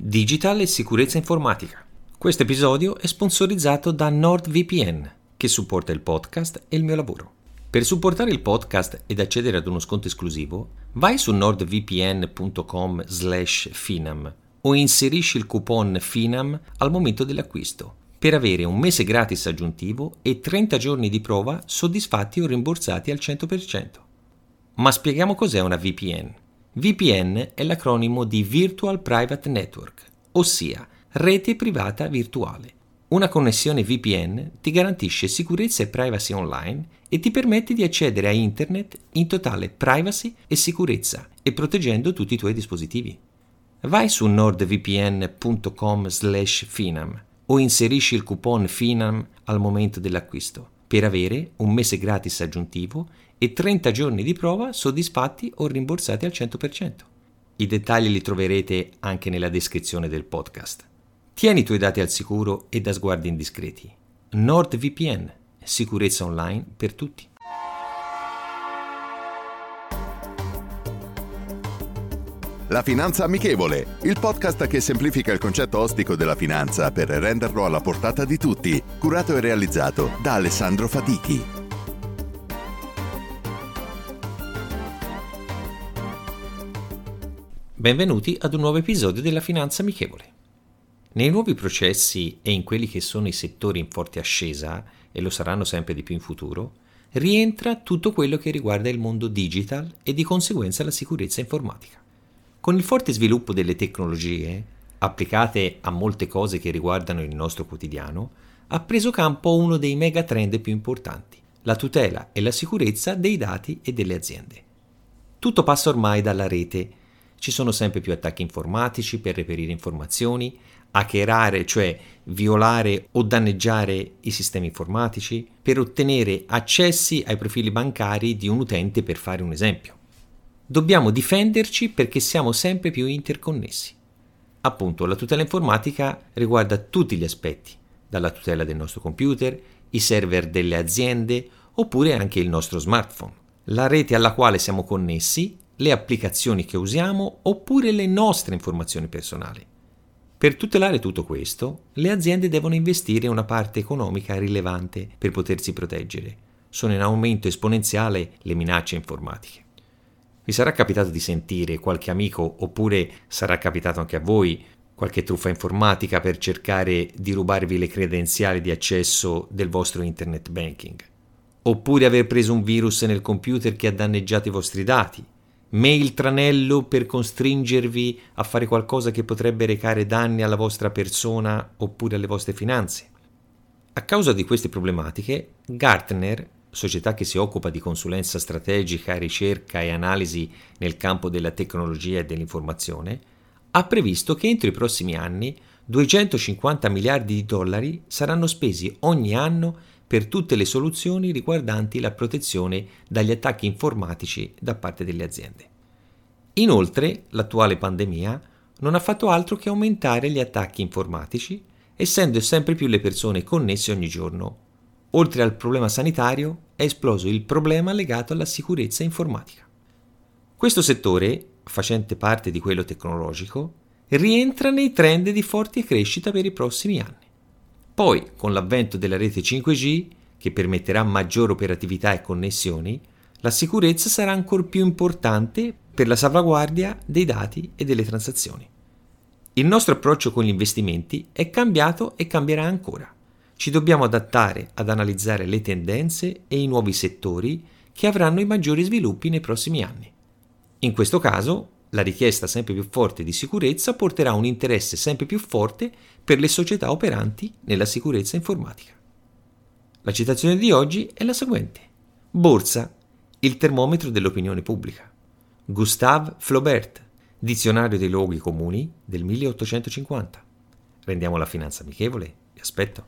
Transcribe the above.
Digital e sicurezza informatica. Questo episodio è sponsorizzato da NordVPN, che supporta il podcast e il mio lavoro. Per supportare il podcast ed accedere ad uno sconto esclusivo, vai su nordvpn.com/finam o inserisci il coupon FINAM al momento dell'acquisto per avere un mese gratis aggiuntivo e 30 giorni di prova soddisfatti o rimborsati al 100%. Ma spieghiamo cos'è una VPN. VPN è l'acronimo di Virtual Private Network, ossia rete privata virtuale. Una connessione VPN ti garantisce sicurezza e privacy online e ti permette di accedere a Internet in totale privacy e sicurezza e proteggendo tutti i tuoi dispositivi. Vai su nordvpn.com/finam o inserisci il coupon FINAM al momento dell'acquisto per avere un mese gratis aggiuntivo e 30 giorni di prova soddisfatti o rimborsati al 100%. I dettagli li troverete anche nella descrizione del podcast. Tieni i tuoi dati al sicuro e da sguardi indiscreti. NordVPN, sicurezza online per tutti. La Finanza Amichevole, il podcast che semplifica il concetto ostico della finanza per renderlo alla portata di tutti, curato e realizzato da Alessandro Fatichi. Benvenuti ad un nuovo episodio della Finanza Amichevole. Nei nuovi processi e in quelli che sono i settori in forte ascesa, e lo saranno sempre di più in futuro, rientra tutto quello che riguarda il mondo digital e di conseguenza la sicurezza informatica. Con il forte sviluppo delle tecnologie, applicate a molte cose che riguardano il nostro quotidiano, ha preso campo uno dei megatrend più importanti, la tutela e la sicurezza dei dati e delle aziende. Tutto passa ormai dalla rete. Ci sono sempre più attacchi informatici per reperire informazioni, hackerare, cioè violare o danneggiare i sistemi informatici, per ottenere accessi ai profili bancari di un utente, per fare un esempio. Dobbiamo difenderci perché siamo sempre più interconnessi. Appunto, la tutela informatica riguarda tutti gli aspetti, dalla tutela del nostro computer, i server delle aziende oppure anche il nostro smartphone, la rete alla quale siamo connessi, le applicazioni che usiamo oppure le nostre informazioni personali. Per tutelare tutto questo, le aziende devono investire una parte economica rilevante per potersi proteggere. Sono in aumento esponenziale le minacce informatiche. Vi sarà capitato di sentire qualche amico oppure sarà capitato anche a voi qualche truffa informatica per cercare di rubarvi le credenziali di accesso del vostro internet banking. Oppure aver preso un virus nel computer che ha danneggiato i vostri dati. Mail tranello per costringervi a fare qualcosa che potrebbe recare danni alla vostra persona oppure alle vostre finanze. A causa di queste problematiche, Gartner società che si occupa di consulenza strategica, ricerca e analisi nel campo della tecnologia e dell'informazione, ha previsto che entro i prossimi anni 250 miliardi di dollari saranno spesi ogni anno per tutte le soluzioni riguardanti la protezione dagli attacchi informatici da parte delle aziende. Inoltre, l'attuale pandemia non ha fatto altro che aumentare gli attacchi informatici, essendo sempre più le persone connesse ogni giorno Oltre al problema sanitario è esploso il problema legato alla sicurezza informatica. Questo settore, facente parte di quello tecnologico, rientra nei trend di forte crescita per i prossimi anni. Poi, con l'avvento della rete 5G, che permetterà maggiore operatività e connessioni, la sicurezza sarà ancora più importante per la salvaguardia dei dati e delle transazioni. Il nostro approccio con gli investimenti è cambiato e cambierà ancora ci dobbiamo adattare ad analizzare le tendenze e i nuovi settori che avranno i maggiori sviluppi nei prossimi anni. In questo caso, la richiesta sempre più forte di sicurezza porterà un interesse sempre più forte per le società operanti nella sicurezza informatica. La citazione di oggi è la seguente. Borsa, il termometro dell'opinione pubblica. Gustave Flaubert, Dizionario dei luoghi comuni del 1850. Rendiamo la finanza amichevole? Vi aspetto.